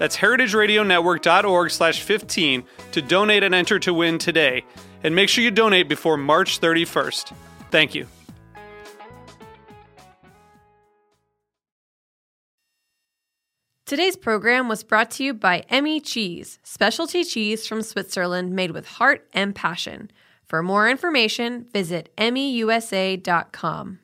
That's heritageradionetwork.org slash 15 to donate and enter to win today. And make sure you donate before March 31st. Thank you. Today's program was brought to you by Emmi Cheese, specialty cheese from Switzerland made with heart and passion. For more information, visit emmiusa.com.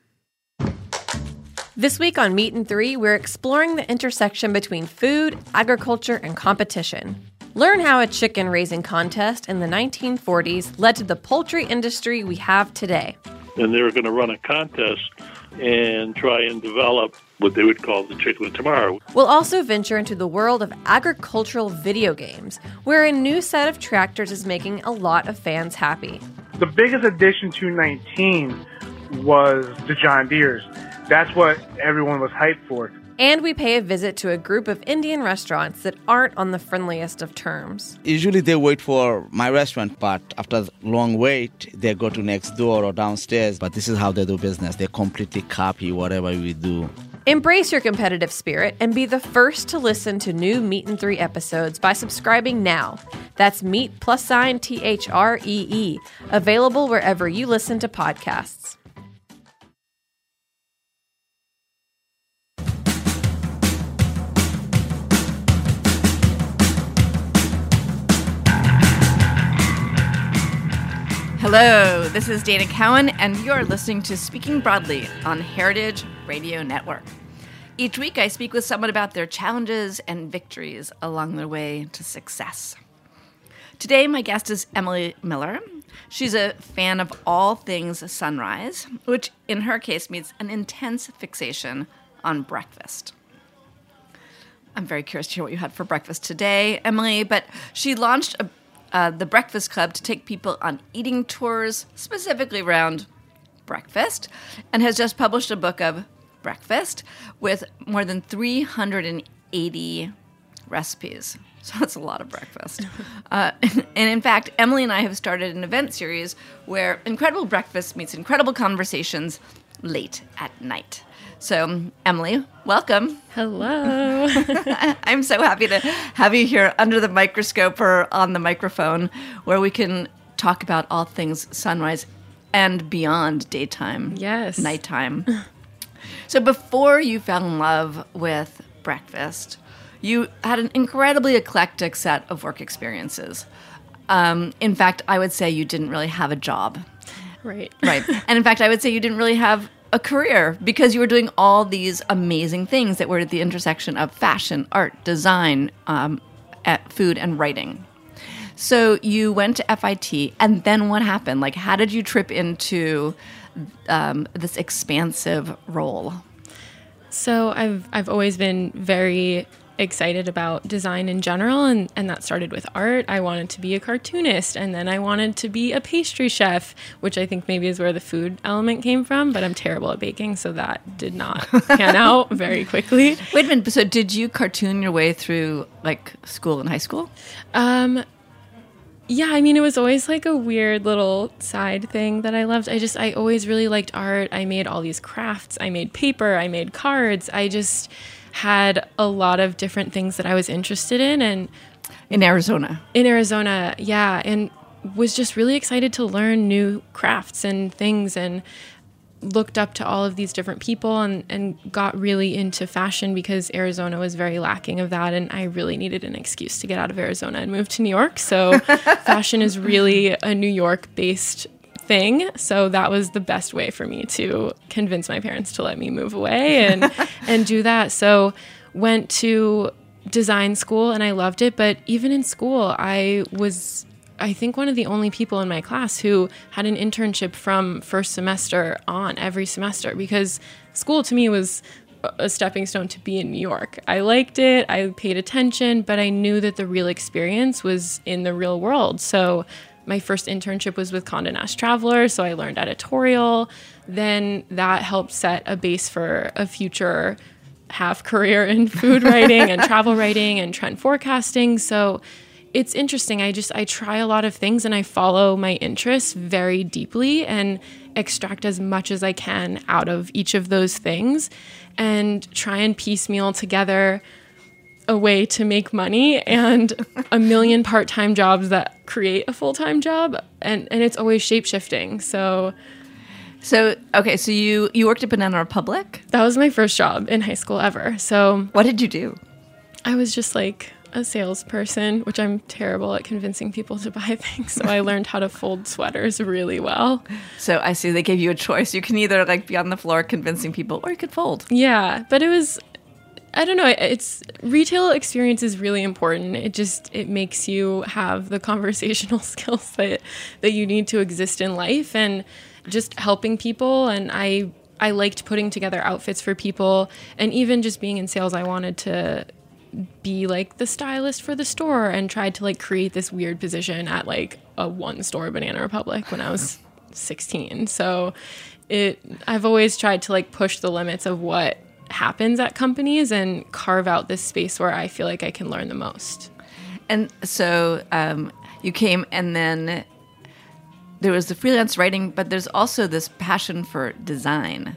This week on Meat and Three, we're exploring the intersection between food, agriculture, and competition. Learn how a chicken raising contest in the 1940s led to the poultry industry we have today. And they were going to run a contest and try and develop what they would call the chicken of tomorrow. We'll also venture into the world of agricultural video games, where a new set of tractors is making a lot of fans happy. The biggest addition to 19 was the John Deere's. That's what everyone was hyped for. And we pay a visit to a group of Indian restaurants that aren't on the friendliest of terms. Usually they wait for my restaurant, but after long wait, they go to next door or downstairs. But this is how they do business. They completely copy whatever we do. Embrace your competitive spirit and be the first to listen to new Meat and Three episodes by subscribing now. That's Meat plus sign T H R E E, available wherever you listen to podcasts. Hello, this is Dana Cowin, and you're listening to Speaking Broadly on Heritage Radio Network. Each week, I speak with someone about their challenges and victories along their way to success. Today, my guest is Emily Miller. She's a fan of all things sunrise, which in her case means an intense fixation on breakfast. I'm very curious to hear what you had for breakfast today, Emily, but she launched a uh, the Breakfast Club to take people on eating tours, specifically around breakfast, and has just published a book of breakfast with more than 380 recipes. So that's a lot of breakfast. Uh, and in fact, Emily and I have started an event series where incredible breakfast meets incredible conversations late at night. So, Emily, welcome. Hello. I'm so happy to have you here under the microscope or on the microphone where we can talk about all things sunrise and beyond daytime. Yes. Nighttime. so, before you fell in love with breakfast, you had an incredibly eclectic set of work experiences. Um, in fact, I would say you didn't really have a job. Right. Right. and in fact, I would say you didn't really have a career because you were doing all these amazing things that were at the intersection of fashion, art, design, um, food, and writing. So you went to FIT, and then what happened? Like, how did you trip into um, this expansive role? So I've I've always been very excited about design in general and, and that started with art. I wanted to be a cartoonist and then I wanted to be a pastry chef, which I think maybe is where the food element came from, but I'm terrible at baking, so that did not pan out very quickly. Wait a minute, so did you cartoon your way through like school and high school? Um yeah, I mean, it was always like a weird little side thing that I loved. I just, I always really liked art. I made all these crafts. I made paper. I made cards. I just, had a lot of different things that I was interested in and in Arizona. In Arizona, yeah, and was just really excited to learn new crafts and things and looked up to all of these different people and, and got really into fashion because Arizona was very lacking of that and I really needed an excuse to get out of Arizona and move to New York. So fashion is really a New York based thing. So that was the best way for me to convince my parents to let me move away and and do that. So went to design school and I loved it, but even in school I was I think one of the only people in my class who had an internship from first semester on every semester because school to me was a stepping stone to be in New York. I liked it, I paid attention, but I knew that the real experience was in the real world. So my first internship was with Condé Nast Traveler, so I learned editorial. Then that helped set a base for a future half career in food writing and travel writing and trend forecasting. So it's interesting. I just I try a lot of things and I follow my interests very deeply and extract as much as I can out of each of those things and try and piecemeal together a way to make money and a million part-time jobs that create a full-time job and and it's always shape-shifting so So okay, so you you worked at Banana Republic. that was my first job in high school ever so What did you do? i was just like a salesperson which i'm terrible at convincing people to buy things so i learned how to fold sweaters really well So I see they gave you a choice. You can either like be on the floor convincing people, or you could fold. Yeah, but it was I don't know, it's retail experience is really important. It just it makes you have the conversational skills that that you need to exist in life and just helping people and I I liked putting together outfits for people and even just being in sales I wanted to be like the stylist for the store and tried to like create this weird position at like a one store banana republic when I was 16. So it I've always tried to like push the limits of what happens at companies and carve out this space where I feel like I can learn the most. And so um, you came, and then there was the freelance writing, but there's also this passion for design.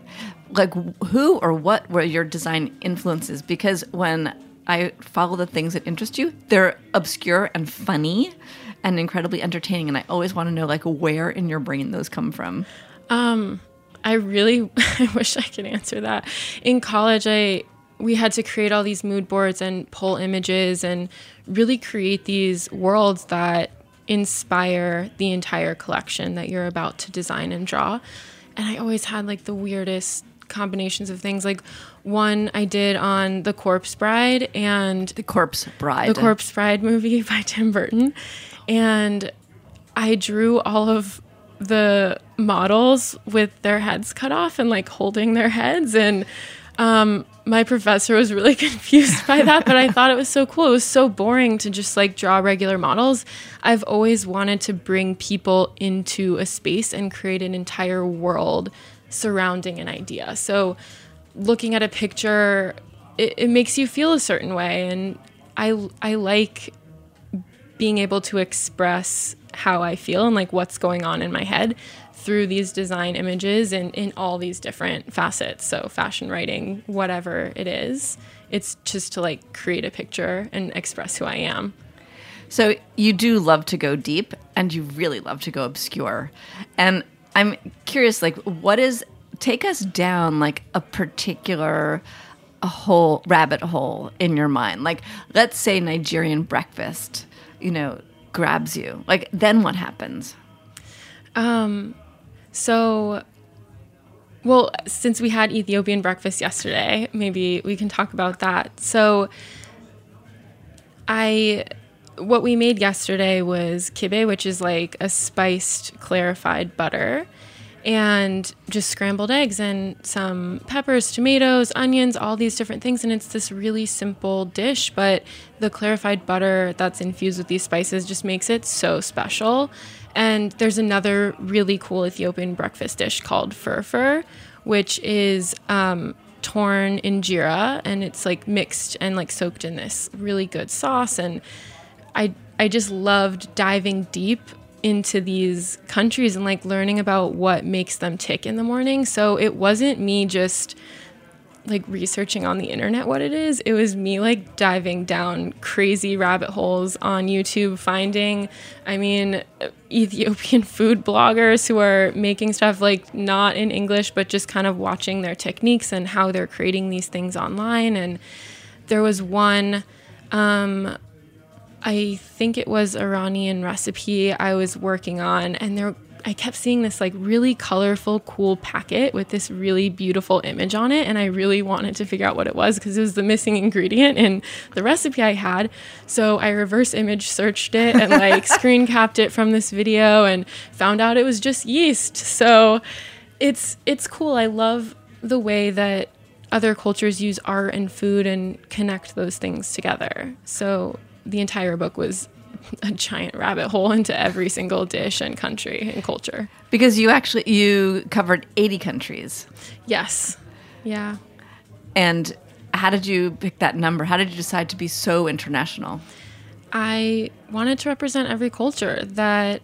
Like, who or what were your design influences? Because when I follow the things that interest you, they're obscure and funny and incredibly entertaining. And I always want to know, like, where in your brain those come from. I really I wish I could answer that. In college I we had to create all these mood boards and pull images and really create these worlds that inspire the entire collection that you're about to design and draw. And I always had like the weirdest combinations of things. Like one I did on The Corpse Bride and The Corpse Bride. the Corpse Bride movie by Tim Burton. And I drew all of the models with their heads cut off and like holding their heads. And um, my professor was really confused by that, but I thought it was so cool. It was so boring to just like draw regular models. I've always wanted to bring people into a space and create an entire world surrounding an idea. So looking at a picture, it, it makes you feel a certain way. And I, I like being able to express how I feel and like what's going on in my head through these design images and in all these different facets. So fashion writing, whatever it is, it's just to like create a picture and express who I am. So you do love to go deep and you really love to go obscure. And I'm curious like what is take us down like a particular a whole rabbit hole in your mind. Like let's say Nigerian breakfast, you know, grabs you. Like then what happens? Um, So, well, since we had Ethiopian breakfast yesterday, maybe we can talk about that. So, I what we made yesterday was kibe, which is like a spiced clarified butter and just scrambled eggs and some peppers, tomatoes, onions, all these different things and it's this really simple dish, but the clarified butter that's infused with these spices just makes it so special. And there's another really cool Ethiopian breakfast dish called firfir, which is um, torn injera and it's like mixed and like soaked in this really good sauce. And I I just loved diving deep into these countries and like learning about what makes them tick in the morning. So it wasn't me just like researching on the internet what it is. It was me like diving down crazy rabbit holes on YouTube, finding, I mean, Ethiopian food bloggers who are making stuff like not in English, but just kind of watching their techniques and how they're creating these things online. And there was one, um, I think it was Iranian recipe I was working on, and they're I kept seeing this like really colorful, cool packet with this really beautiful image on it. And I really wanted to figure out what it was because it was the missing ingredient in the recipe I had. So I reverse image searched it and like screen capped it from this video and found out it was just yeast. So it's it's cool. I love the way that other cultures use art and food and connect those things together. So the entire book was a giant rabbit hole into every single dish and country and culture. Because you actually you covered 80 countries. Yes. Yeah. And how did you pick that number? How did you decide to be so international? I wanted to represent every culture that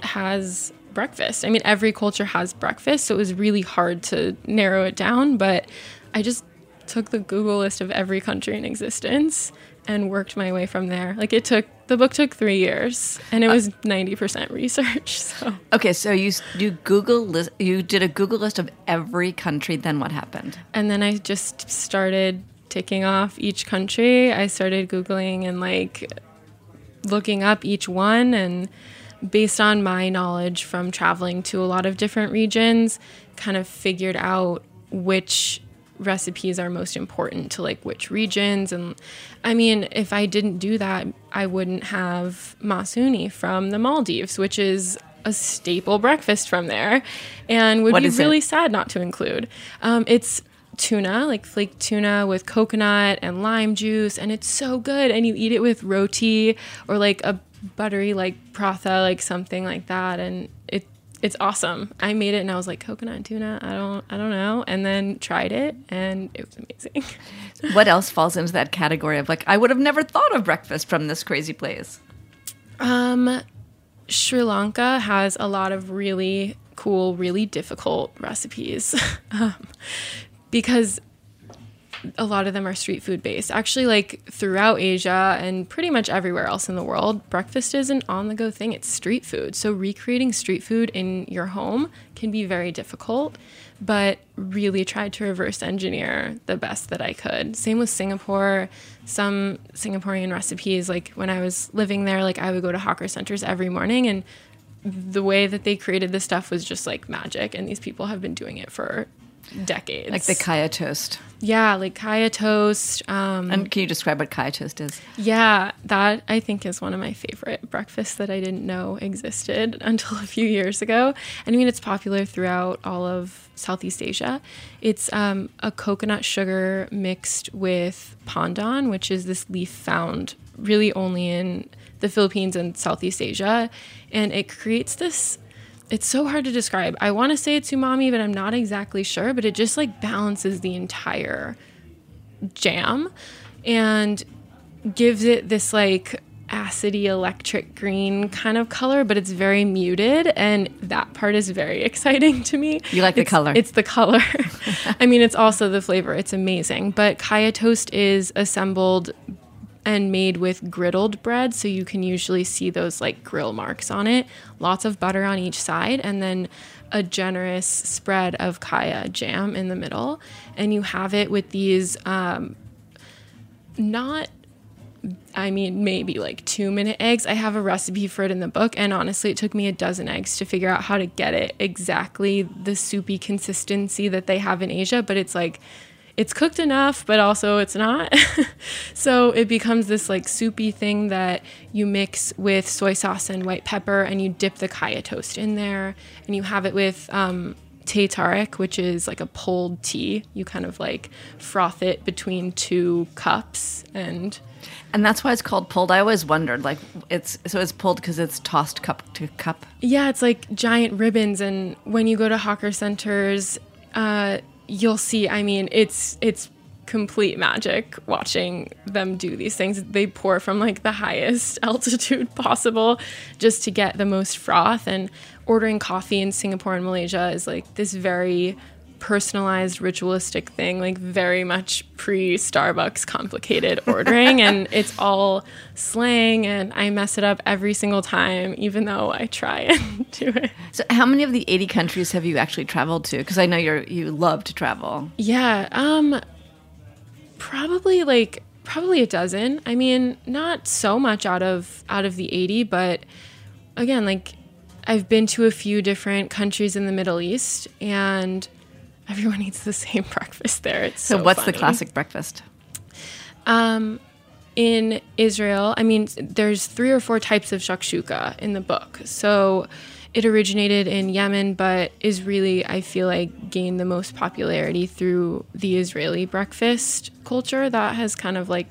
has breakfast. I mean, every culture has breakfast, so it was really hard to narrow it down, but I just took the Google list of every country in existence and worked my way from there. Like it took the book took 3 years and it uh, was 90% research. So Okay, so you you Google list you did a Google list of every country then what happened? and then I just started ticking off each country. I started googling and like looking up each one and based on my knowledge from traveling to a lot of different regions, kind of figured out which recipes are most important to like which regions and I mean if I didn't do that I wouldn't have mas huni from the Maldives which is a staple breakfast from there and would What be is it? really sad not to include. Um, it's tuna, like flaked tuna with coconut and lime juice, and it's so good. And you eat it with roti or like a buttery like pratha, like something like that, and it it's awesome. I made it and I was like coconut and tuna. I don't I don't know, and then tried it and it was amazing. What else falls into that category of like I would have never thought of breakfast from this crazy place? Um, Sri Lanka has a lot of really cool, really difficult recipes um, because a lot of them are street food based. Actually, like throughout Asia and pretty much everywhere else in the world, breakfast is an on the go thing. It's street food. So, recreating street food in your home can be very difficult, but really tried to reverse engineer the best that I could. Same with Singapore. Some Singaporean recipes, like when I was living there, like I would go to hawker centers every morning and the way that they created this stuff was just like magic and these people have been doing it for decades Like the kaya toast. yeah like kaya toast um And can you describe what kaya toast is? yeah that i think is one of my favorite breakfasts that i didn't know existed until a few years ago and i mean it's popular throughout all of southeast asia it's um, a coconut sugar mixed with pandan which is this leaf found really only in the philippines and southeast asia and it creates this it's so hard to describe. I want to say it's umami, but I'm not exactly sure. But it just like balances the entire jam and gives it this like acidy electric green kind of color, but it's very muted. And that part is very exciting to me. You like the color. It's the color. I mean, it's also the flavor. It's amazing. But kaya toast is assembled and made with griddled bread. So you can usually see those like grill marks on it. Lots of butter on each side, and then a generous spread of kaya jam in the middle. And you have it with these um, not I mean, maybe like two minute eggs. I have a recipe for it in the book, and honestly, it took me a dozen eggs to figure out how to get it exactly the soupy consistency that they have in Asia. But it's like, it's cooked enough, but also it's not. so it becomes this like soupy thing that you mix with soy sauce and white pepper, and you dip the kaya toast in there, and you have it with um, teh tarik, which is like a pulled tea. You kind of like froth it between two cups and. And that's why it's called pulled. I always wondered, like, it's so it's pulled because it's tossed cup to cup. Yeah, it's like giant ribbons, and when you go to hawker centers, uh, you'll see. I mean, it's it's complete magic watching them do these things. They pour from like the highest altitude possible just to get the most froth. And ordering coffee in Singapore and Malaysia is like this very personalized ritualistic thing like very much pre starbucks complicated ordering and it's all slang and i mess it up every single time even though i try and do it So, how many of the eighty countries have you actually traveled to? Because I know you're you love to travel. yeah um probably like probably a dozen i mean not so much out of out of the 80 but again like I've been to a few different countries in the Middle East, and everyone eats the same breakfast there. It's So, so, what's the classic breakfast? Um, in Israel, I mean, there's three or four types of shakshuka in the book. So it originated in Yemen, but is really, I feel like, gained the most popularity through the Israeli breakfast culture that has kind of like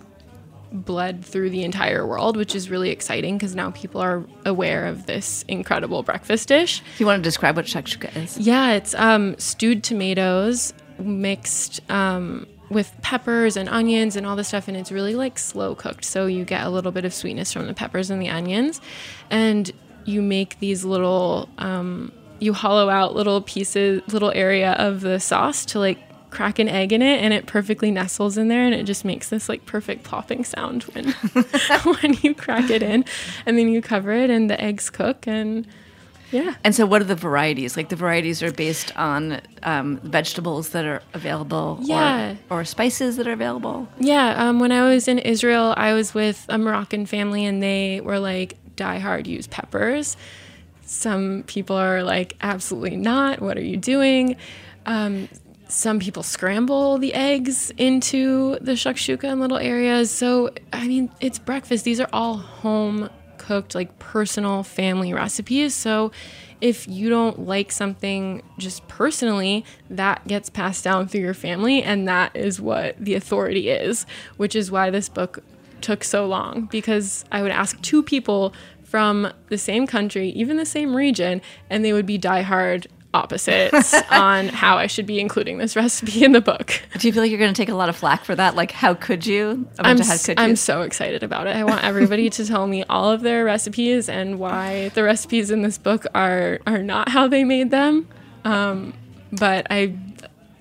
bled through the entire world, which is really exciting because now people are aware of this incredible breakfast dish. Do you want to describe what shakshuka is? Yeah, it's um, stewed tomatoes mixed um, with peppers and onions and all this stuff, and it's really like slow cooked. So you get a little bit of sweetness from the peppers and the onions, and you make these little, um, you hollow out little pieces, little area of the sauce to like crack an egg in it and it perfectly nestles in there and it just makes this like perfect plopping sound when when you crack it in and then you cover it and the eggs cook and yeah And so, what are the varieties? Like the varieties are based on um, vegetables that are available, Yeah. or, or spices that are available. Yeah, um, when I was in Israel, I was with a Moroccan family, and they were like diehard use peppers. Some people are like, absolutely not. What are you doing? Um, some people scramble the eggs into the shakshuka in little areas. So, I mean, it's breakfast. These are all home cooked, like personal family recipes. So, if you don't like something just personally, that gets passed down through your family, and that is what the authority is, which is why this book took so long because I would ask two people from the same country, even the same region, and they would be diehard opposites on how I should be including this recipe in the book. Do you feel like you're going to take a lot of flack for that? Like, how could you? A bunch I'm, of how could I'm you? so excited about it. I want everybody to tell me all of their recipes and why the recipes in this book are are not how they made them. Um, but I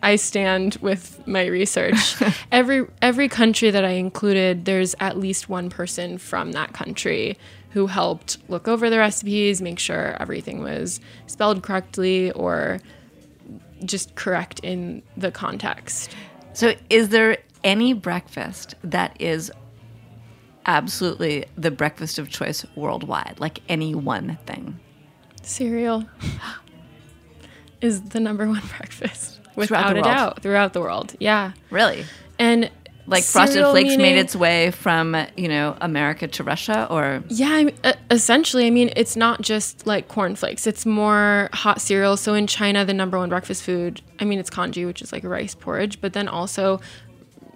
I stand with my research. every every country that I included, there's at least one person from that country who helped look over the recipes, make sure everything was spelled correctly or just correct in the context. So, is there any breakfast that is absolutely the breakfast of choice worldwide? Like any one thing? Cereal is the number one breakfast without a doubt throughout the world. Yeah. Really? And Like Frosted Flakes made its way from, you know, America to Russia or Yeah, I mean, essentially, I mean, it's not just like cornflakes. It's more hot cereal. So in China, the number one breakfast food, I mean, it's congee, which is like rice porridge, but then also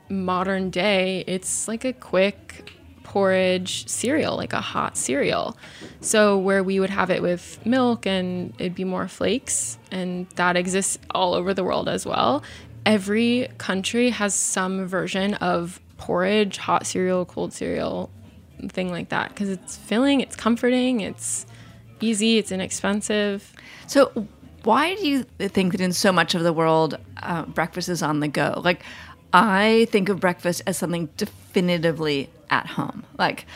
modern day, it's like a quick porridge cereal, like a hot cereal. So where we would have it with milk and it'd be more flakes, and that exists all over the world as well. Every country has some version of porridge, hot cereal, cold cereal, thing like that because it's filling, it's comforting, it's easy, it's inexpensive. So, why do you think that in so much of the world, uh, breakfast is on the go? Like, I think of breakfast as something definitively at home. Like,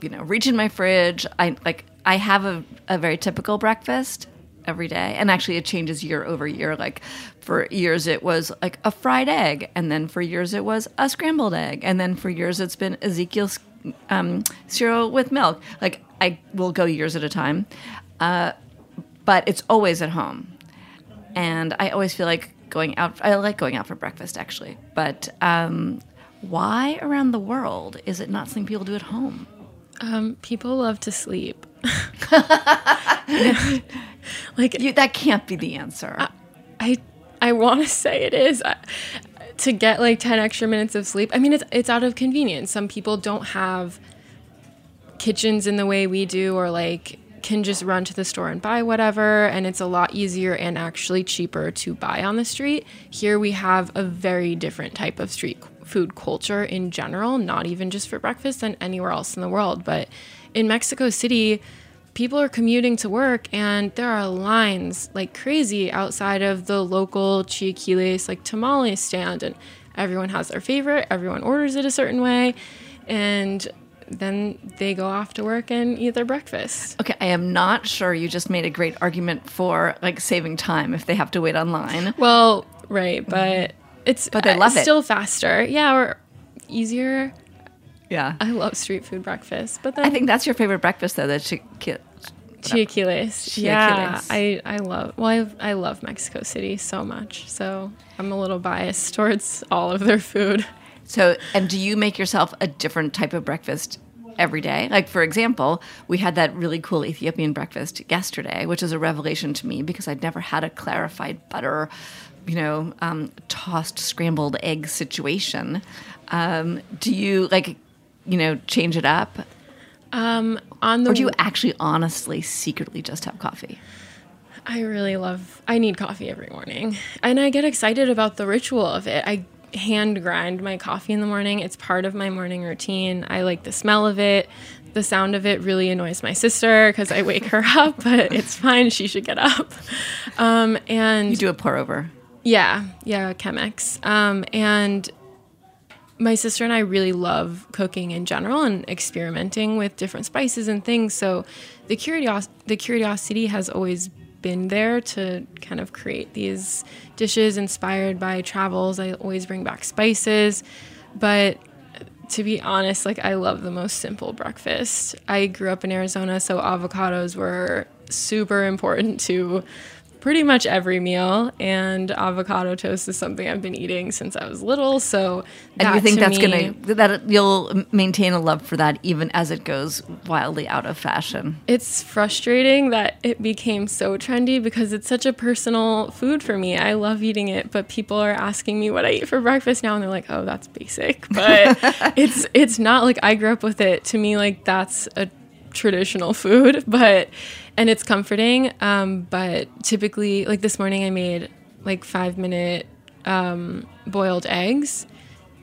you know, reach in my fridge. I like. I have a, a very typical breakfast every day, and actually, it changes year over year. Like, for years it was like a fried egg, and then for years it was a scrambled egg, and then for years it's been Ezekiel's um, cereal with milk. Like, I will go years at a time. Uh, but it's always at home. And I always feel like going out, I like going out for breakfast actually. But um, why around the world is it not something people do at home? Um, people love to sleep. like You, that can't be the answer. I I want to say it is I, to get like 10 extra minutes of sleep. I mean it's it's out of convenience. Some people don't have kitchens in the way we do or like can just run to the store and buy whatever and it's a lot easier and actually cheaper to buy on the street. Here we have a very different type of street food culture in general, not even just for breakfast than anywhere else in the world, but in Mexico City people are commuting to work and there are lines like crazy outside of the local chiquiles like tamale stand and everyone has their favorite everyone orders it a certain way and then they go off to work and eat their breakfast okay, I am not sure you just made a great argument for like saving time if they have to wait online. well right but it's But they uh, love it. still faster yeah or easier Yeah. i love street food breakfast but then I think that's your favorite breakfast though, that chi- ki- Chiaquiles. Yeah, I, I love. Well, I, I love Mexico City so much, so I'm a little biased towards all of their food. So, and do you make yourself a different type of breakfast every day? Like, for example, we had that really cool Ethiopian breakfast yesterday, which is a revelation to me because I'd never had a clarified butter, you know, um, tossed scrambled egg situation. Um, do you like, you know, change it up, Um, on the or do you actually, honestly, secretly just have coffee? I really love. I need coffee every morning, and I get excited about the ritual of it. I hand grind my coffee in the morning. It's part of my morning routine. I like the smell of it. The sound of it really annoys my sister because I wake her up, but it's fine. She should get up. Um, and You do a pour over. yeah, yeah, Chemex. Um, and my sister and I really love cooking in general and experimenting with different spices and things. So the curios- the curiosity has always been there to kind of create these dishes inspired by travels. I always bring back spices, but to be honest, like I love the most simple breakfast. I grew up in Arizona, so avocados were super important to pretty much every meal and avocado toast is something I've been eating since I was little. So And you think that's me- gonna that you'll maintain a love for that even as it goes wildly out of fashion? It's frustrating that it became so trendy because it's such a personal food for me. I love eating it, but people are asking me what I eat for breakfast now and they're like, "Oh, that's basic." But it's it's not like I grew up with it. To me like that's a traditional food, but and it's comforting. Um, but typically like this morning I made like 5 minute um, boiled eggs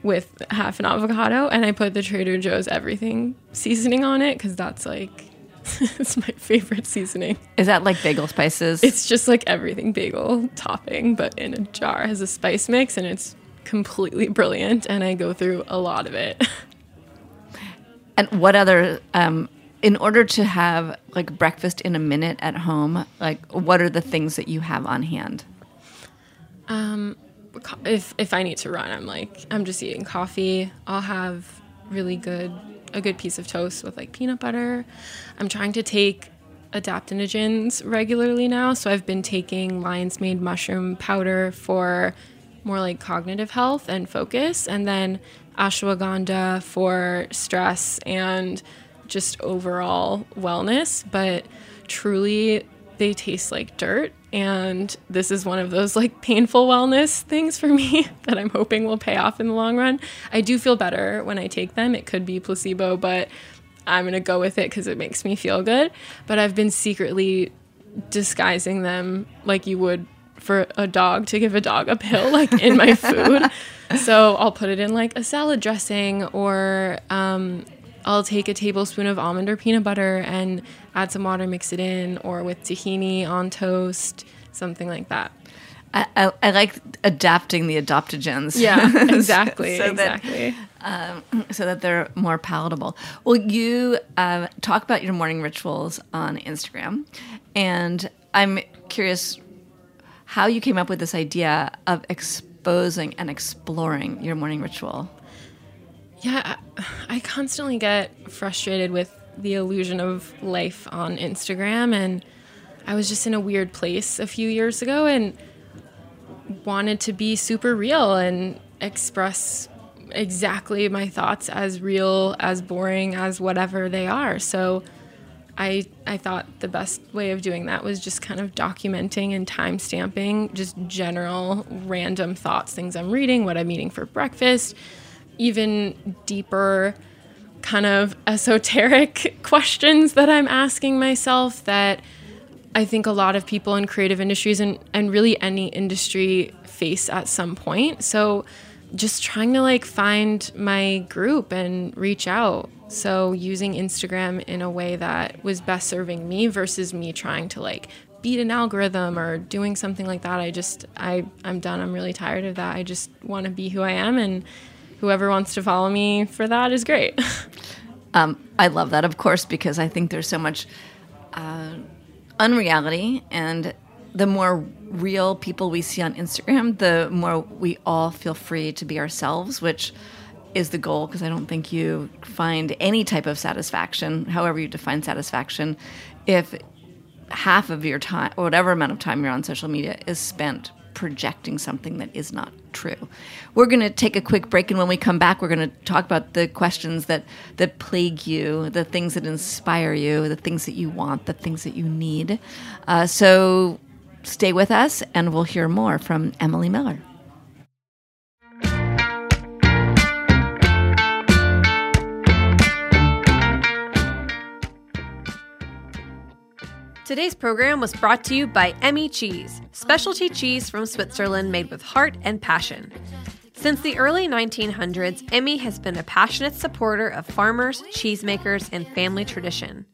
with half an avocado and I put the Trader Joe's everything seasoning on it cuz that's like it's my favorite seasoning. Is that like bagel spices? It's just like everything bagel topping but in a jar It has a spice mix and it's completely brilliant and I go through a lot of it. and what other um, in order to have like breakfast in a minute at home, like what are the things that you have on hand? Um, co- if if I need to run, I'm like I'm just eating coffee. I'll have really good a good piece of toast with like peanut butter. I'm trying to take adaptogens regularly now, so I've been taking lion's mane mushroom powder for more like cognitive health and focus, and then ashwagandha for stress and just overall wellness. But truly, they taste like dirt. And this is one of those like painful wellness things for me that I'm hoping will pay off in the long run. I do feel better when I take them. It could be placebo, but I'm going to go with it because it makes me feel good. But I've been secretly disguising them like you would for a dog to give a dog a pill, like in my food. so I'll put it in like a salad dressing or um, I'll take a tablespoon of almond or peanut butter and add some water, mix it in, or with tahini on toast, something like that. I, I, I like adapting the adaptogens. Yeah, exactly, So that- exactly. so that they're more palatable. Well, you uh, talk about your morning rituals on Instagram, and I'm curious how you came up with this idea of exposing and exploring your morning ritual. Yeah, I constantly get frustrated with the illusion of life on Instagram. And I was just in a weird place a few years ago and wanted to be super real and express exactly my thoughts as real, as boring, as whatever they are. So I I thought the best way of doing that was just kind of documenting and time stamping just general random thoughts, things I'm reading, what I'm eating for breakfast, even deeper kind of esoteric questions that I'm asking myself that I think a lot of people in creative industries and, and really any industry face at some point. So just trying to like find my group and reach out. So using Instagram in a way that was best serving me versus me trying to like beat an algorithm or doing something like that. I just I I'm done. I'm really tired of that. I just want to be who I am and whoever wants to follow me for that is great. Um, I love that, of course, because I think there's so much uh, unreality, and the more real people we see on Instagram, the more we all feel free to be ourselves, which is the goal. Because I don't think you find any type of satisfaction, however you define satisfaction, if half of your time, or whatever amount of time you're on social media, is spent projecting something that is not true. We're going to take a quick break, and when we come back, we're going to talk about the questions that that plague you, the things that inspire you, the things that you want, the things that you need. Uh, so stay with us, and we'll hear more from Emily Miller. Today's program was brought to you by Emmi Cheese, specialty cheese from Switzerland made with heart and passion. Since the early 1900s, Emmi has been a passionate supporter of farmers, cheesemakers, and family tradition.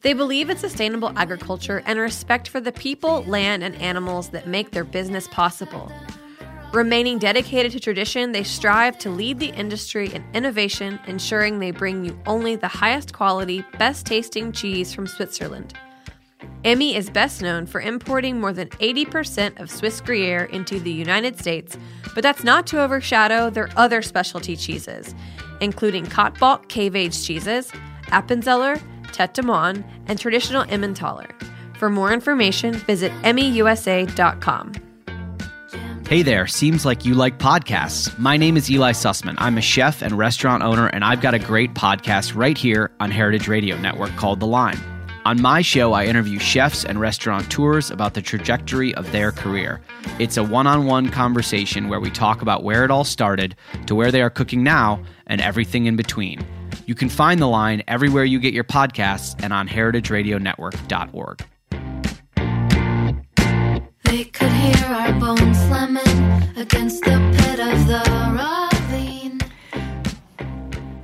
They believe in sustainable agriculture and respect for the people, land, and animals that make their business possible. Remaining dedicated to tradition, they strive to lead the industry in innovation, ensuring they bring you only the highest quality, best tasting cheese from Switzerland. Emmi is best known for importing more than 80% of Swiss Gruyere into the United States, but that's not to overshadow their other specialty cheeses, including Kaltbach cave-aged cheeses, Appenzeller, Tete de Moine, and traditional Emmentaler. For more information, visit emmiusa.com. Hey there, seems like you like podcasts. My name is Eli Sussman. I'm a chef and restaurant owner, and I've got a great podcast right here on Heritage Radio Network called The Line. On my show, I interview chefs and restaurateurs about the trajectory of their career. It's a one on one conversation where we talk about where it all started to where they are cooking now and everything in between. You can find the line everywhere you get your podcasts and on heritageradionetwork.org. They could hear our bones slamming against the pit of the ravine.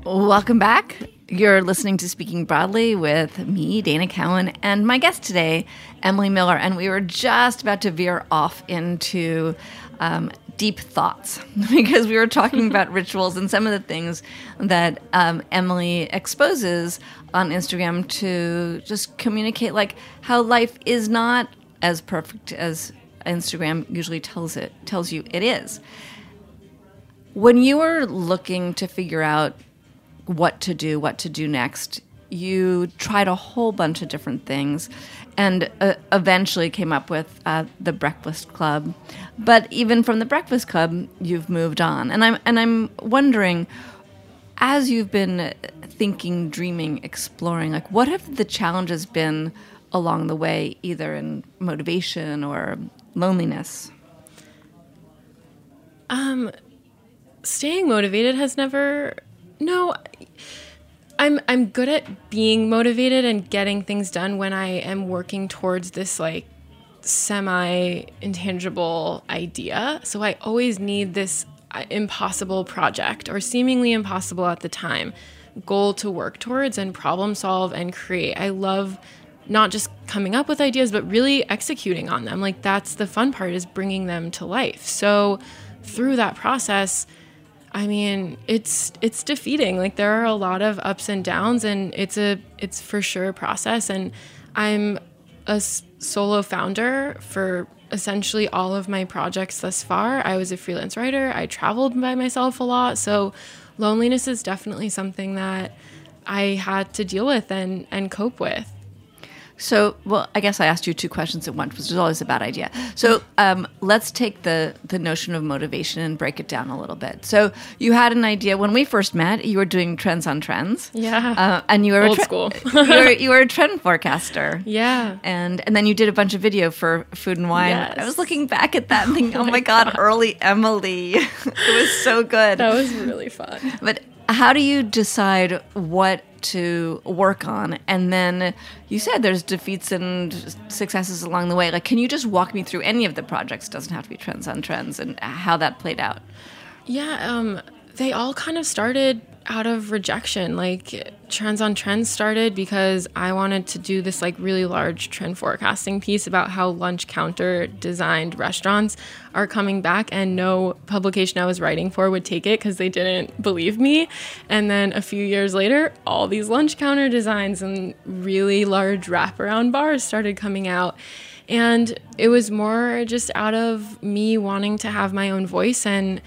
Welcome back. You're listening to Speaking Broadly with me, Dana Cowin, and my guest today, Emily Miller. And we were just about to veer off into um, deep thoughts because we were talking about rituals and some of the things that um, Emily exposes on Instagram to just communicate, like how life is not as perfect as Instagram usually tells it tells you it is. When you were looking to figure out what to do, what to do next. You tried a whole bunch of different things and uh, eventually came up with uh, the Breakfast Club. But even from the Breakfast Club, you've moved on. And I'm, and I'm wondering, as you've been thinking, dreaming, exploring, like what have the challenges been along the way, either in motivation or loneliness? Um, staying motivated has never no, I'm I'm good at being motivated and getting things done when I am working towards this like semi intangible idea. So I always need this uh, impossible project or seemingly impossible at the time goal to work towards and problem solve and create. I love not just coming up with ideas but really executing on them. Like that's the fun part is bringing them to life. So through that process, I mean, it's it's defeating. Like there are a lot of ups and downs and it's a it's for sure a process and I'm a solo founder for essentially all of my projects thus far. I was a freelance writer. I traveled by myself a lot. So loneliness is definitely something that I had to deal with and and cope with. So, well, I guess I asked you two questions at once, which is always a bad idea. So, um, let's take the the notion of motivation and break it down a little bit. So, you had an idea when we first met. You were doing trends on trends, yeah, uh, and you were old a school. you, were, you were a trend forecaster, yeah, and and then you did a bunch of video for Food and Wine. Yes. I was looking back at that and thinking, oh, my god, god, early Emily, it was so good. That was really fun. But how do you decide what to work on. And then you said there's defeats and successes along the way. Like can you just walk me through any of the projects? It doesn't have to be trends on trends and how that played out. Yeah um, they all kind of started out of rejection. Like Trends on Trends started because I wanted to do this like really large trend forecasting piece about how lunch counter designed restaurants are coming back and no publication I was writing for would take it because they didn't believe me. And then a few years later, all these lunch counter designs and really large wraparound bars started coming out. And it was more just out of me wanting to have my own voice and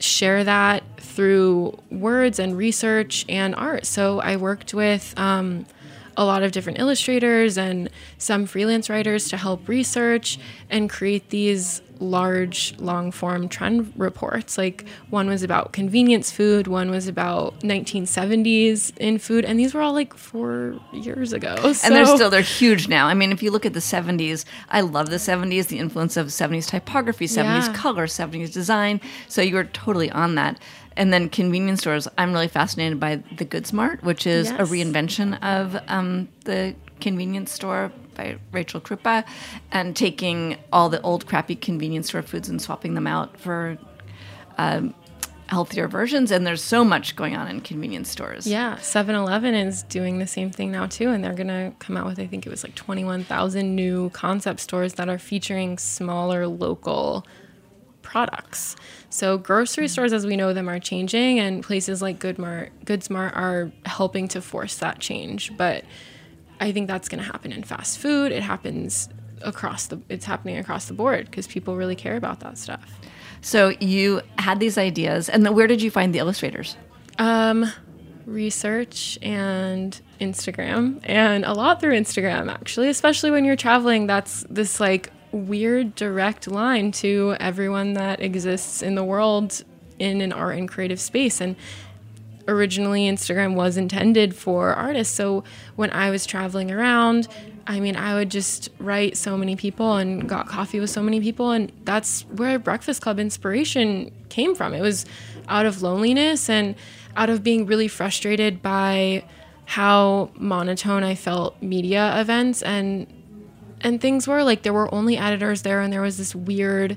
share that through words and research and art. So I worked with um, a lot of different illustrators and some freelance writers to help research and create these large long form trend reports like one was about convenience food one was about 1970s in food and these were all like four years ago and they're still they're huge now. I mean, if you look at the '70s, I love the '70s, the influence of '70s typography, '70s Yeah. color, '70s design. So you were totally on that. And then convenience stores. I'm really fascinated by the Goodmart, which is a reinvention of um, the convenience store by Rachel Krupa, and taking all the old crappy convenience store foods and swapping them out for um, healthier versions. And there's so much going on in convenience stores. Yeah, 7-Eleven is doing the same thing now too, and they're gonna come out with I think it was like twenty-one thousand new concept stores that are featuring smaller local products. So grocery stores, as we know them, are changing, and places like Goodmart, Goodsmart are helping to force that change. But I think that's going to happen in fast food. It happens across the. It's happening across the board because people really care about that stuff. So you had these ideas, and where did you find the illustrators? Um, research and Instagram, and a lot through Instagram, actually, especially when you're traveling. That's this like weird direct line to everyone that exists in the world in an art and creative space. And originally, Instagram was intended for artists. So when I was traveling around, I mean, I would just write so many people and got coffee with so many people. And that's where Breakfast Club inspiration came from. It was out of loneliness and out of being really frustrated by how monotone I felt media events and and things were like there were only editors there and there was this weird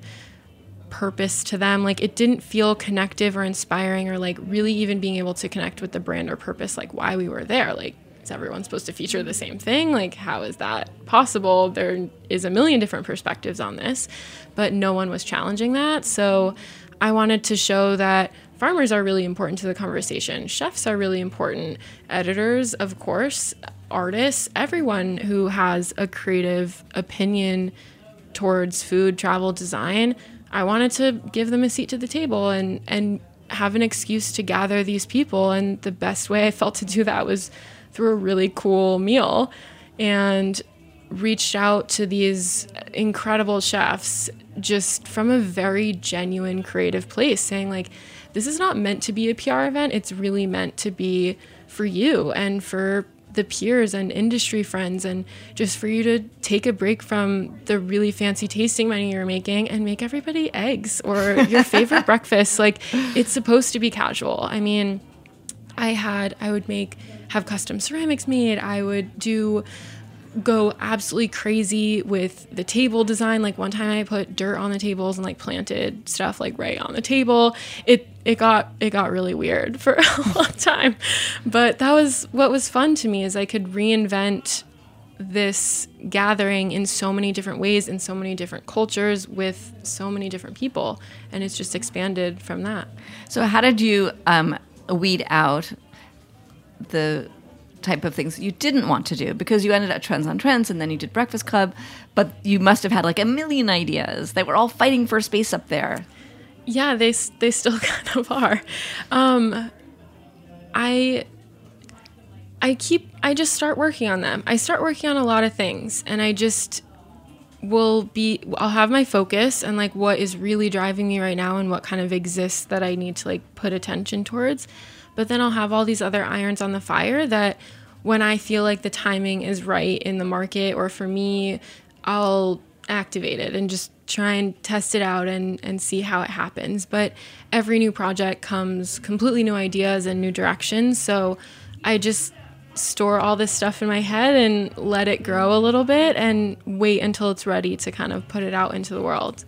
purpose to them. Like it didn't feel connective or inspiring or like really even being able to connect with the brand or purpose like why we were there. Like is everyone supposed to feature the same thing? Like how is that possible? There is a million different perspectives on this but no one was challenging that. So i wanted to show that farmers are really important to the conversation. Chefs are really important. Editors of course artists everyone who has a creative opinion towards food, travel, design, I wanted to give them a seat to the table and and have an excuse to gather these people. And the best way I felt to do that was through a really cool meal and reached out to these incredible chefs just from a very genuine creative place saying like this is not meant to be a PR event it's really meant to be for you and for the peers and industry friends and just for you to take a break from the really fancy tasting menu you're making and make everybody eggs or your favorite breakfast. Like it's supposed to be casual. I mean i had i would make have custom ceramics made. I would do go absolutely crazy with the table design. Like one time I put dirt on the tables and like planted stuff like right on the table. It it got it got really weird for a long time. But that was what was fun to me is I could reinvent this gathering in so many different ways in so many different cultures with so many different people and it's just expanded from that. So how did you um, weed out the type of things that you didn't want to do because you ended at Trends on Trends and then you did Breakfast Club, but you must have had like a million ideas. They were all fighting for space up there. Yeah, they they still kind of are. Um, I I keep I just start working on them. I start working on a lot of things, and I just will be I'll have my focus and like what is really driving me right now and what kind of exists that I need to like put attention towards. But then I'll have all these other irons on the fire that when I feel like the timing is right in the market or for me, I'll activate it and just try and test it out and, and see how it happens. But every new project comes completely new ideas and new directions. So I just store all this stuff in my head and let it grow a little bit and wait until it's ready to kind of put it out into the world.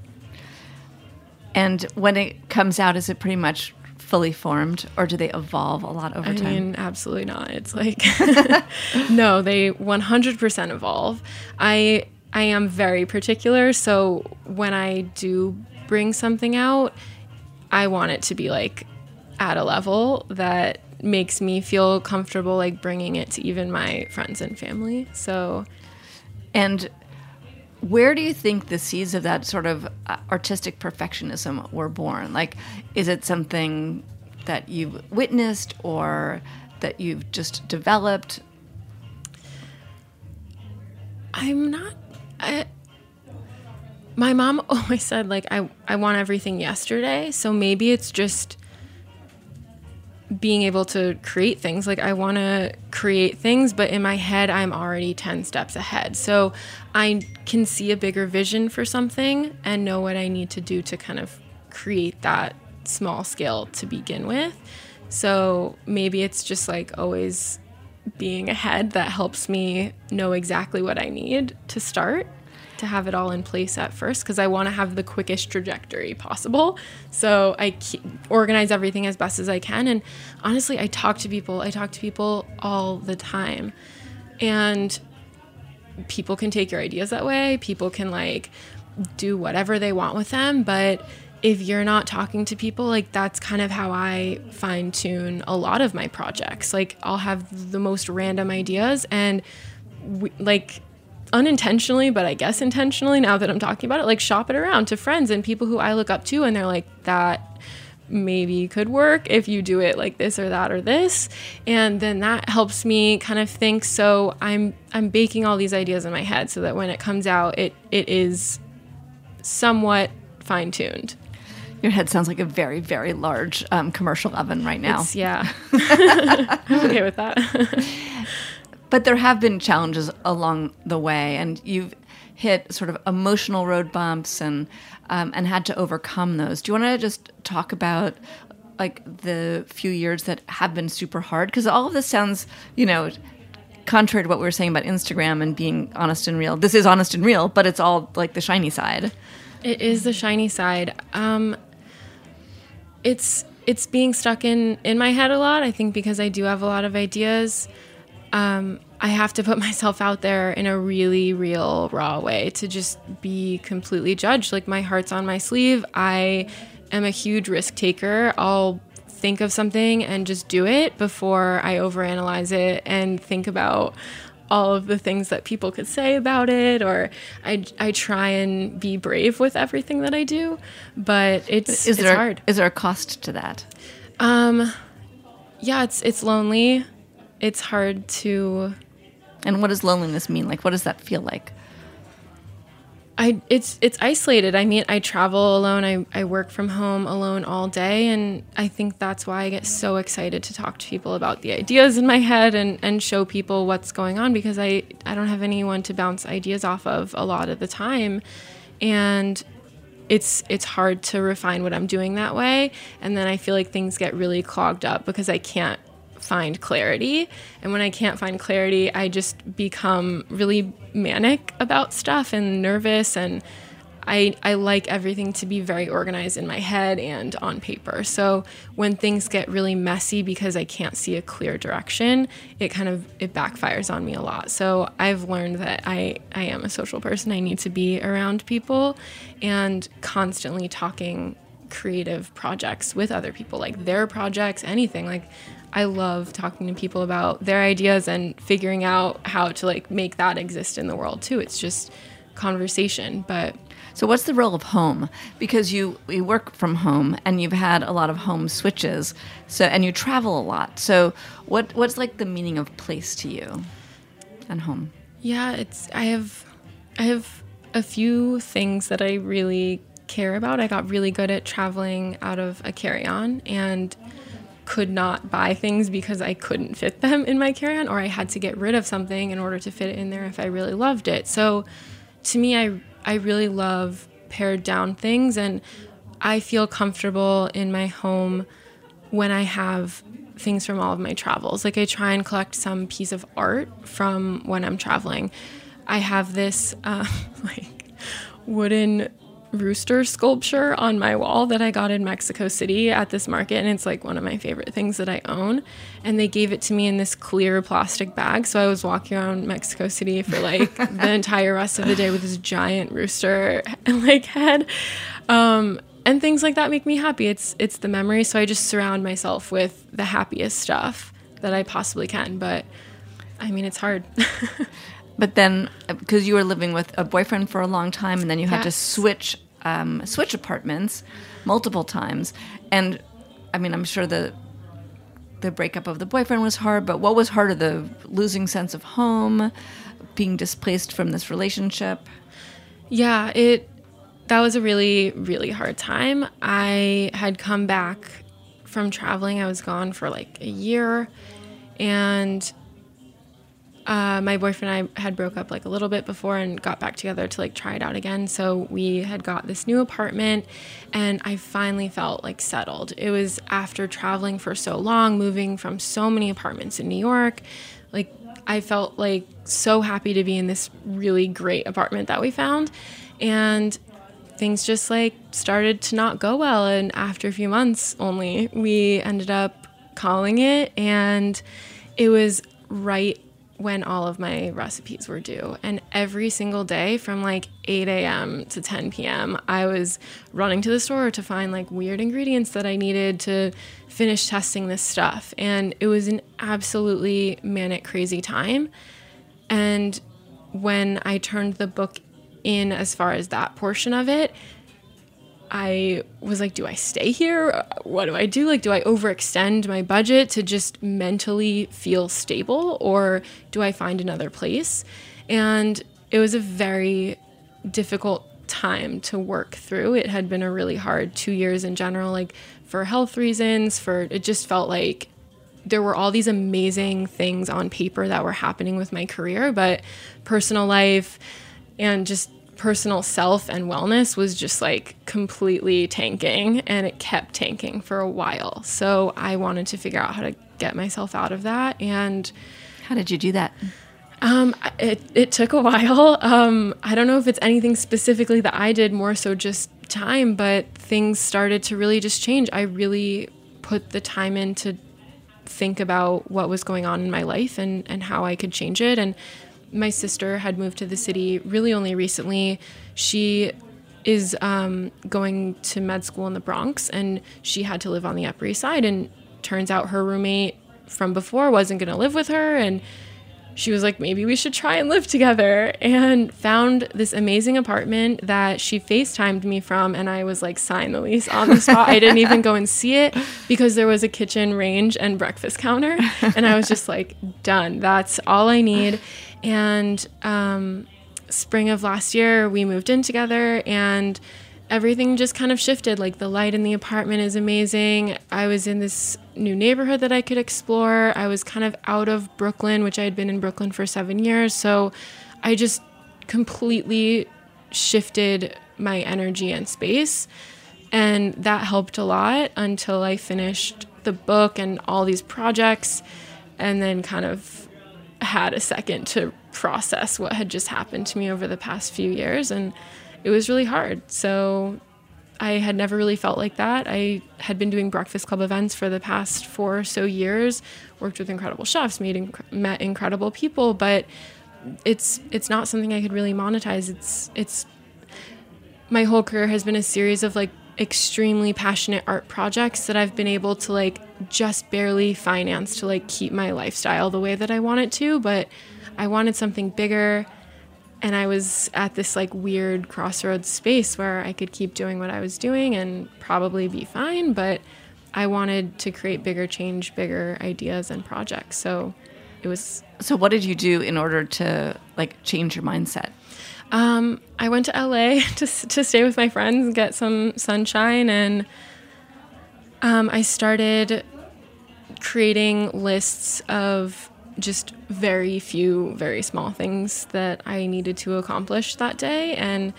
And when it comes out, is it pretty much fully formed or do they evolve a lot over I time? mean, absolutely not. It's like no, they 100% evolve. I I am very particular, so when I do bring something out, I want it to be like at a level that makes me feel comfortable like bringing it to even my friends and family. So And where do you think the seeds of that sort of uh, artistic perfectionism were born? Like, is it something that you've witnessed or that you've just developed? I'm not. I, my mom always said like I I want everything yesterday, so maybe it's just being able to create things. Like I want to create things, but in my head I'm already 10 steps ahead. So I can see a bigger vision for something and know what I need to do to kind of create that small scale to begin with. So maybe it's just like always being ahead that helps me know exactly what I need to start to have it all in place at first because I want to have the quickest trajectory possible. So I organize everything as best as I can. And honestly, I talk to people. I talk to people all the time. And people can take your ideas that way. People can like do whatever they want with them. But if you're not talking to people, like that's kind of how I fine tune a lot of my projects. Like I'll have the most random ideas and we, like unintentionally, but I guess intentionally now that I'm talking about it, like shop it around to friends and people who I look up to and they're like that maybe could work if you do it like this or that or this. And then that helps me kind of think so i'm i'm baking all these ideas in my head so that when it comes out it it is somewhat fine tuned Your head sounds like a very, very large um, commercial oven right now. It's- yeah. I'm okay with that But there have been challenges along the way, and you've hit sort of emotional road bumps and um, and had to overcome those. Do you want to just talk about like the few years that have been super hard? Because all of this sounds, you know, contrary to what we were saying about Instagram and being honest and real. This is honest and real, but it's all like the shiny side. It is the shiny side. Um, it's it's being stuck in in my head a lot. I think because I do have a lot of ideas. Um, I have to put myself out there in a really real, raw way to just be completely judged. Like my heart's on my sleeve. I am a huge risk taker. I'll think of something and just do it before I overanalyze it and think about all of the things that people could say about it or I, I try and be brave with everything that I do but it's Is it's there hard is there a cost to that? um yeah it's it's lonely it's hard to And what does loneliness mean? Like, what does that feel like? I it's it's isolated. I mean, I travel alone. I, I work from home alone all day, and I think that's why I get so excited to talk to people about the ideas in my head and and show people what's going on because I I don't have anyone to bounce ideas off of a lot of the time, and it's it's hard to refine what I'm doing that way, and then I feel like things get really clogged up because I can't find clarity. And when I can't find clarity, I just become really manic about stuff and nervous and I, I like everything to be very organized in my head and on paper. So when things get really messy because I can't see a clear direction, it kind of it backfires on me a lot. So I've learned that I, I am a social person. I need to be around people and constantly talking creative projects with other people, like their projects, anything. Like I love talking to people about their ideas and figuring out how to like make that exist in the world too. It's just conversation, but So what's the role of home? Because you you work from home and you've had a lot of home switches. So and you travel a lot. So what what's like the meaning of place to you and home? Yeah, it's I have I have a few things that I really care about. I got really good at traveling out of a carry-on and could not buy things because I couldn't fit them in my carry-on or I had to get rid of something in order to fit it in there if I really loved it. So to me I I really love pared down things and I feel comfortable in my home when I have things from all of my travels. Like I try and collect some piece of art from when I'm traveling. I have this uh, like wooden rooster sculpture on my wall that I got in Mexico City at this market and it's like one of my favorite things that I own. And they gave it to me in this clear plastic bag so I was walking around Mexico City for like the entire rest of the day with this giant rooster like head. Um, and things like that make me happy. It's it's the memory so I just surround myself with the happiest stuff that I possibly can but I mean it's hard. But then because you were living with a boyfriend for a long time and then you had to switch um, switch apartments multiple times and I mean I'm sure the the breakup of the boyfriend was hard, but what was harder, the losing sense of home, being displaced from this relationship? Yeah, it that was a really really hard time. I had come back from traveling. I was gone for like a year and uh, my boyfriend and I had broke up like a little bit before and got back together to like try it out again. So we had got this new apartment and I finally felt like settled. It was after traveling for so long, moving from so many apartments in New York. Like I felt like so happy to be in this really great apartment that we found. And things just like started to not go well. And after a few months only, we ended up calling it. And it was right when all of my recipes were due. And every single day from like 8 a.m. to 10 p.m., I was running to the store to find like weird ingredients that I needed to finish testing this stuff. And it was an absolutely manic, crazy time. And when I turned the book in as far as that portion of it, I was like, do I stay here? What do I do? Like, do I overextend my budget to just mentally feel stable or do I find another place? And it was a very difficult time to work through. It had been a really hard two years in general, like for health reasons, for it just felt like there were all these amazing things on paper that were happening with my career, but personal life and just personal self and wellness was just like completely tanking and it kept tanking for a while. So I wanted to figure out how to get myself out of that and how did you do that? Um, it, it took a while. Um, I don't know if it's anything specifically that I did, more so just time, but things started to really just change. I really put the time in to think about what was going on in my life and, and how I could change it. And my sister had moved to the city really only recently. She is um, going to med school in the Bronx, and she had to live on the Upper East Side. And turns out her roommate from before wasn't going to live with her, and she was like, maybe we should try and live together. And found this amazing apartment that she FaceTimed me from. And I was like, sign the lease on the spot. I didn't even go and see it because there was a kitchen range and breakfast counter. And I was just like, done. That's all I need. And um, spring of last year, we moved in together and everything just kind of shifted. Like the light in the apartment is amazing. I was in this new neighborhood that I could explore. I was kind of out of Brooklyn, which I had been in Brooklyn for seven years. So I just completely shifted my energy and space. And that helped a lot until I finished the book and all these projects and then kind of had a second to process what had just happened to me over the past few years and it was really hard. So i had never really felt like that. I had been doing breakfast club events for the past four or so years worked with incredible chefs made inc- met incredible people but it's it's not something i could really monetize. It's it's my whole career has been a series of like extremely passionate art projects that I've been able to like just barely finance to like keep my lifestyle the way that I want it to, but I wanted something bigger and I was at this like weird crossroads space where I could keep doing what I was doing and probably be fine, but I wanted to create bigger change, bigger ideas and projects. So it was So what did you do in order to like change your mindset? Um, I went to LA to to stay with my friends and get some sunshine, and um, I started creating lists of just very few, very small things that I needed to accomplish that day, and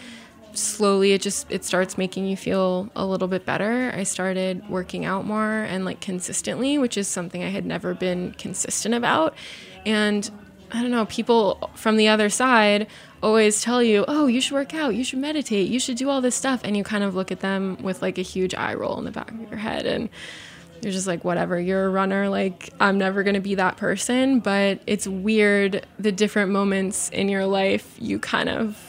slowly it just it starts making you feel a little bit better. I started working out more and like consistently, which is something I had never been consistent about, and I don't know, people from the other side always tell you, oh, you should work out, you should meditate, you should do all this stuff. And you kind of look at them with like a huge eye roll in the back of your head. And you're just like, whatever, you're a runner. Like, I'm never going to be that person. But it's weird the different moments in your life you kind of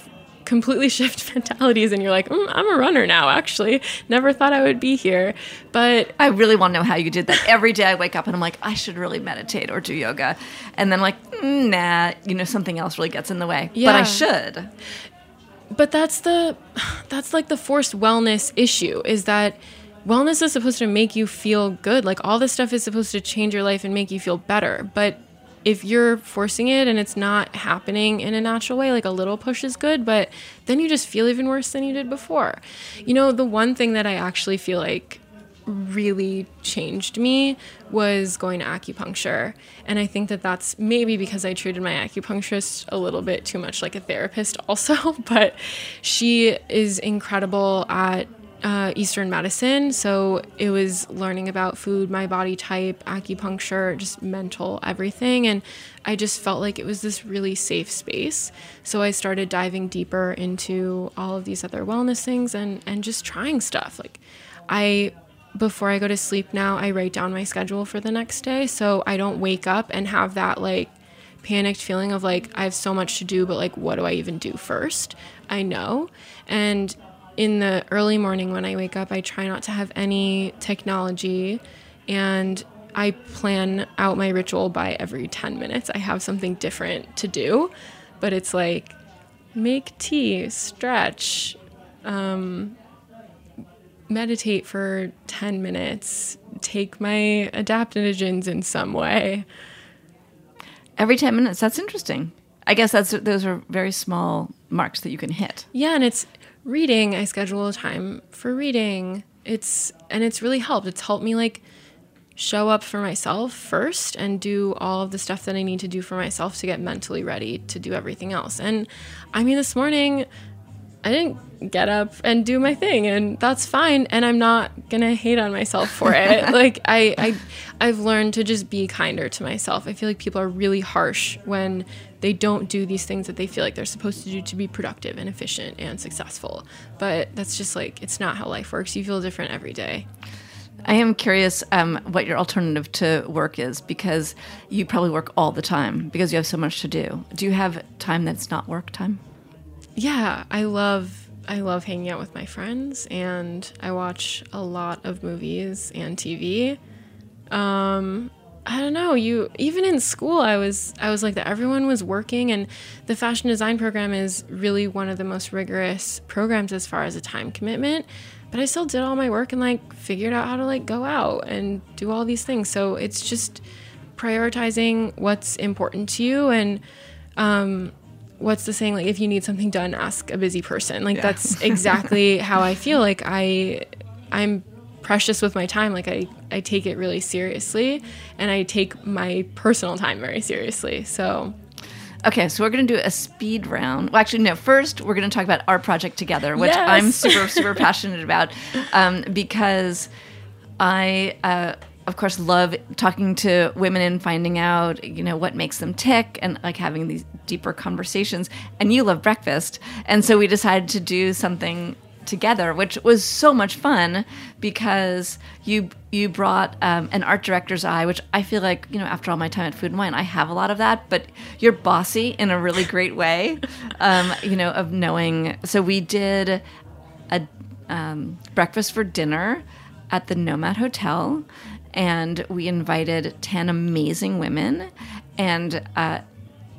completely shift mentalities and you're like mm, i'm a runner now actually. Never thought i would be here. But i really want to know how you did that. Every day i wake up and i'm like i should really meditate or do yoga. And then like mm, nah. You know something else really gets in the way. Yeah. but i should. But that's the that's like the forced wellness issue is that wellness is supposed to make you feel good. Like all this stuff is supposed to change your life and make you feel better. But if you're forcing it and it's not happening in a natural way, like a little push is good, but then you just feel even worse than you did before. You know, the one thing that I actually feel like really changed me was going to acupuncture. And I think that that's maybe because I treated my acupuncturist a little bit too much like a therapist, also. But she is incredible at uh, Eastern medicine. So it was learning about food, my body type, acupuncture, just mental everything. And I just felt like it was this really safe space. So I started diving deeper into all of these other wellness things and, and just trying stuff. Like I before I go to sleep now, I write down my schedule for the next day. So I don't wake up and have that like panicked feeling of like, I have so much to do, but like, what do I even do first? I know. And in the early morning when I wake up, I try not to have any technology and I plan out my ritual by every 10 minutes. I have something different to do, but it's like make tea, stretch, um, meditate for 10 minutes, take my adaptogens in some way. Every 10 minutes. That's interesting. I guess that's those are very small marks that you can hit. Yeah, and it's reading. I schedule a time for reading. It's and it's really helped. It's helped me like show up for myself first and do all of the stuff that I need to do for myself to get mentally ready to do everything else. And I mean this morning I didn't get up and do my thing and that's fine and I'm not going to hate on myself for it. like I I I've learned to just be kinder to myself. I feel like people are really harsh when they don't do these things that they feel like they're supposed to do to be productive and efficient and successful. But that's just like it's not how life works. You feel different every day. I am curious um, what your alternative to work is because you probably work all the time because you have so much to do. Do you have time that's not work time? Yeah, I love I love hanging out with my friends and I watch a lot of movies and TV. Um I don't know, you even in school I was I was like that everyone was working and the fashion design program is really one of the most rigorous programs as far as a time commitment. But I still did all my work and like figured out how to like go out and do all these things. So it's just prioritizing what's important to you and um what's the saying like if you need something done ask a busy person like Yeah. that's exactly how i feel like i i'm precious with my time like i i take it really seriously and i take my personal time very seriously so Okay, so we're going to do a speed round. Well, actually, no. First, we're going to talk about our project together, which Yes. I'm super, super passionate about um, because I, uh, of course, love talking to women and finding out, you know, what makes them tick and like having these deeper conversations. And you love breakfast, and so we decided to do something together, which was so much fun because you you brought um, an art director's eye, which I feel like you know after all my time at Food and Wine, I have a lot of that. But you're bossy in a really great way, um, you know, of knowing. So we did a um, breakfast for dinner at the Nomad Hotel, and we invited ten amazing women, and. Uh,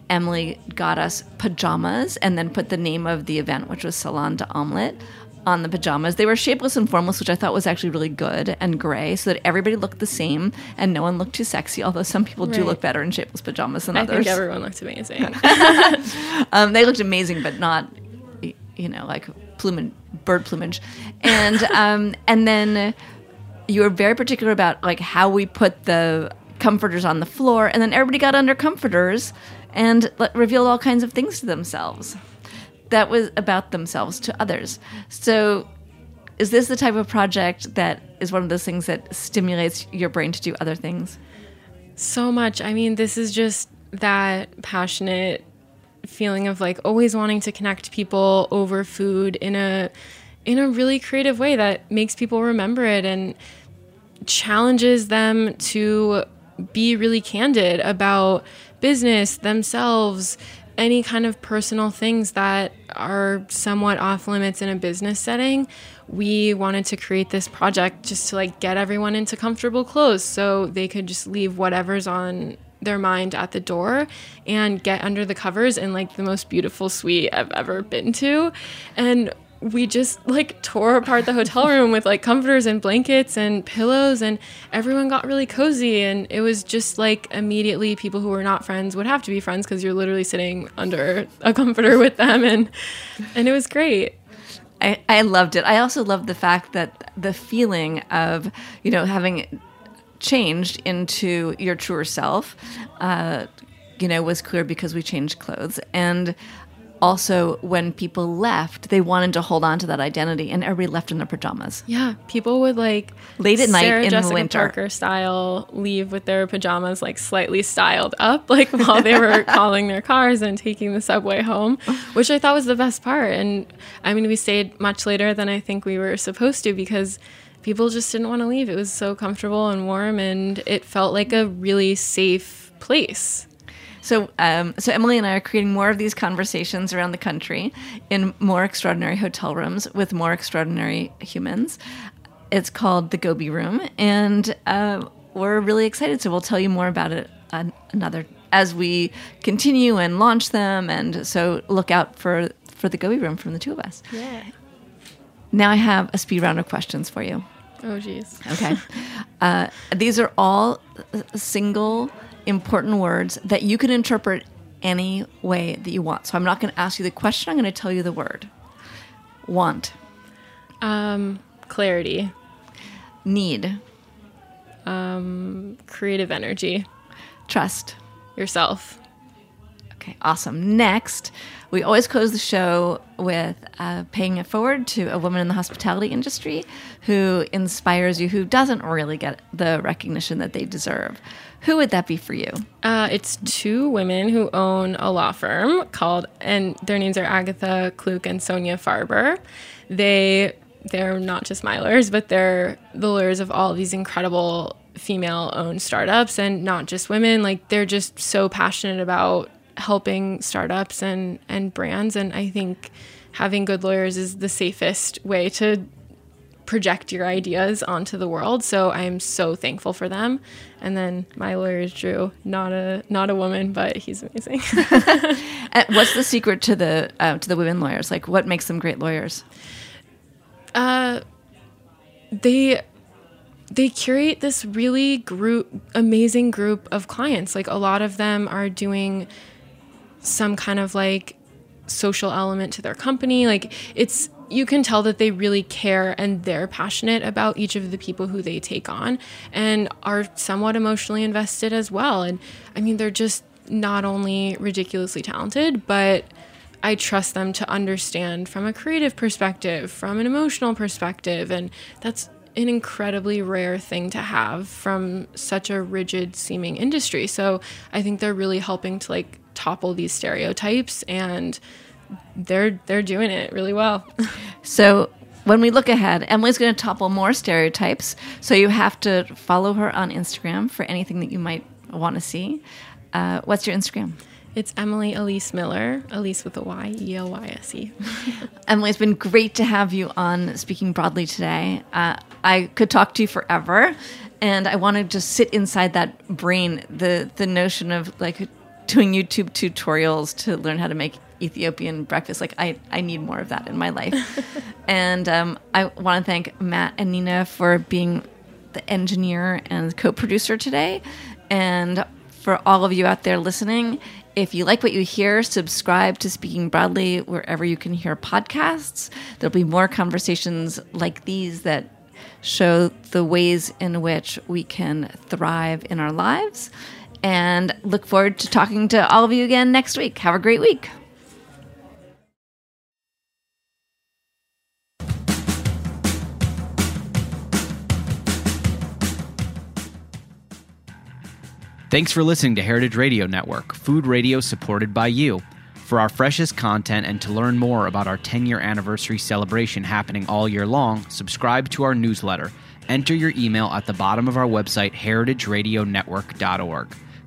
Emily got us pajamas and then put the name of the event, which was Salon de Omelette, on the pajamas. They were shapeless and formless, which I thought was actually really good, and gray, so that everybody looked the same and no one looked too sexy. Although some people do look better in shapeless pajamas than others. i others. think everyone looked amazing um, they looked amazing, but not, you know, like plumage, bird plumage, and um, and then you were very particular about like how we put the comforters on the floor, and then everybody got under comforters and let, revealed all kinds of things to themselves. That was about themselves to others. So, is this the type of project that is one of those things that stimulates your brain to do other things? so much. I mean, this is just that passionate feeling of like always wanting to connect people over food in a in a really creative way that makes people remember it and challenges them to be really candid about business, themselves, any kind of personal things that are somewhat off limits in a business setting. We wanted to create this project just to like get everyone into comfortable clothes so they could just leave whatever's on their mind at the door and get under the covers in like the most beautiful suite I've ever been to. And we just like tore apart the hotel room with like comforters and blankets and pillows and everyone got really cozy and it was just like immediately people who were not friends would have to be friends because you're literally sitting under a comforter with them and and it was great I, I loved it. I also loved the fact that the feeling of, you know, having changed into your truer self, uh, you know, was clear because we changed clothes. And also, when people left, they wanted to hold on to that identity, and everybody left in their pajamas. Yeah, people would like Late at night Sarah in the winter. Parker style leave with their pajamas like slightly styled up, like while they were calling their cars and taking the subway home, which I thought was the best part. And I mean, we stayed much later than I think we were supposed to because people just didn't want to leave. It was so comfortable and warm, and it felt like a really safe place. So, um, so Emily and I are creating more of these conversations around the country in more extraordinary hotel rooms with more extraordinary humans. It's called the Gobi Room, and uh, we're really excited. So we'll tell you more about it an- another as we continue and launch them. And so look out for for the Gobi Room from the two of us. Yeah. Now I have a speed round of questions for you. Oh, geez. Okay. uh, these are all uh, single important words that you can interpret any way that you want. So I'm not going to ask you the question, I'm going to tell you the word. Want, Um, clarity, need, um, creative energy, trust. yourself. Okay, awesome. Next, we always close the show with uh, paying it forward to a woman in the hospitality industry who inspires you, who doesn't really get the recognition that they deserve. Who would that be for you? Uh, it's two women who own a law firm called, and their names are Agatha Kluk and Sonia Farber. They they're not just my but they're the lawyers of all these incredible female-owned startups, and not just women. Like they're just so passionate about helping startups and and brands, and I think having good lawyers is the safest way to project your ideas onto the world. So I am so thankful for them. And then my lawyer is Drew, not a not a woman, but he's amazing. What's the secret to the uh, to the women lawyers? Like, what makes them great lawyers? uh, they they curate this really group amazing group of clients. Like a lot of them are doing some kind of like social element to their company. Like it's you can tell that they really care and they're passionate about each of the people who they take on and are somewhat emotionally invested as well. And I mean, they're just not only ridiculously talented, but I trust them to understand from a creative perspective, from an emotional perspective. And that's an incredibly rare thing to have from such a rigid seeming industry. So I think they're really helping to like topple these stereotypes and they're they're doing it really well. So when we look ahead, Emily's going to topple more stereotypes. So you have to follow her on Instagram for anything that you might want to see. Uh, what's your Instagram? It's Emily Elyse Miller, Elyse with a Y, E L Y S E. Emily, it's been great to have you on Speaking Broadly today. Uh, I could talk to you forever, and I want to just sit inside that brain. The the notion of like doing YouTube tutorials to learn how to make Ethiopian breakfast. Like I I need more of that in my life. and um, I want to thank Matt and Nina for being the engineer and co-producer today, and for all of you out there listening. If you like what you hear, subscribe to Speaking Broadly wherever you can hear podcasts. There'll be more conversations like these that show the ways in which we can thrive in our lives. And look forward to talking to all of you again next week. Have a great week. Thanks for listening to Heritage Radio Network, food radio supported by you. For our freshest content and to learn more about our 10 year anniversary celebration happening all year long, subscribe to our newsletter. Enter your email at the bottom of our website, heritageradionetwork.org.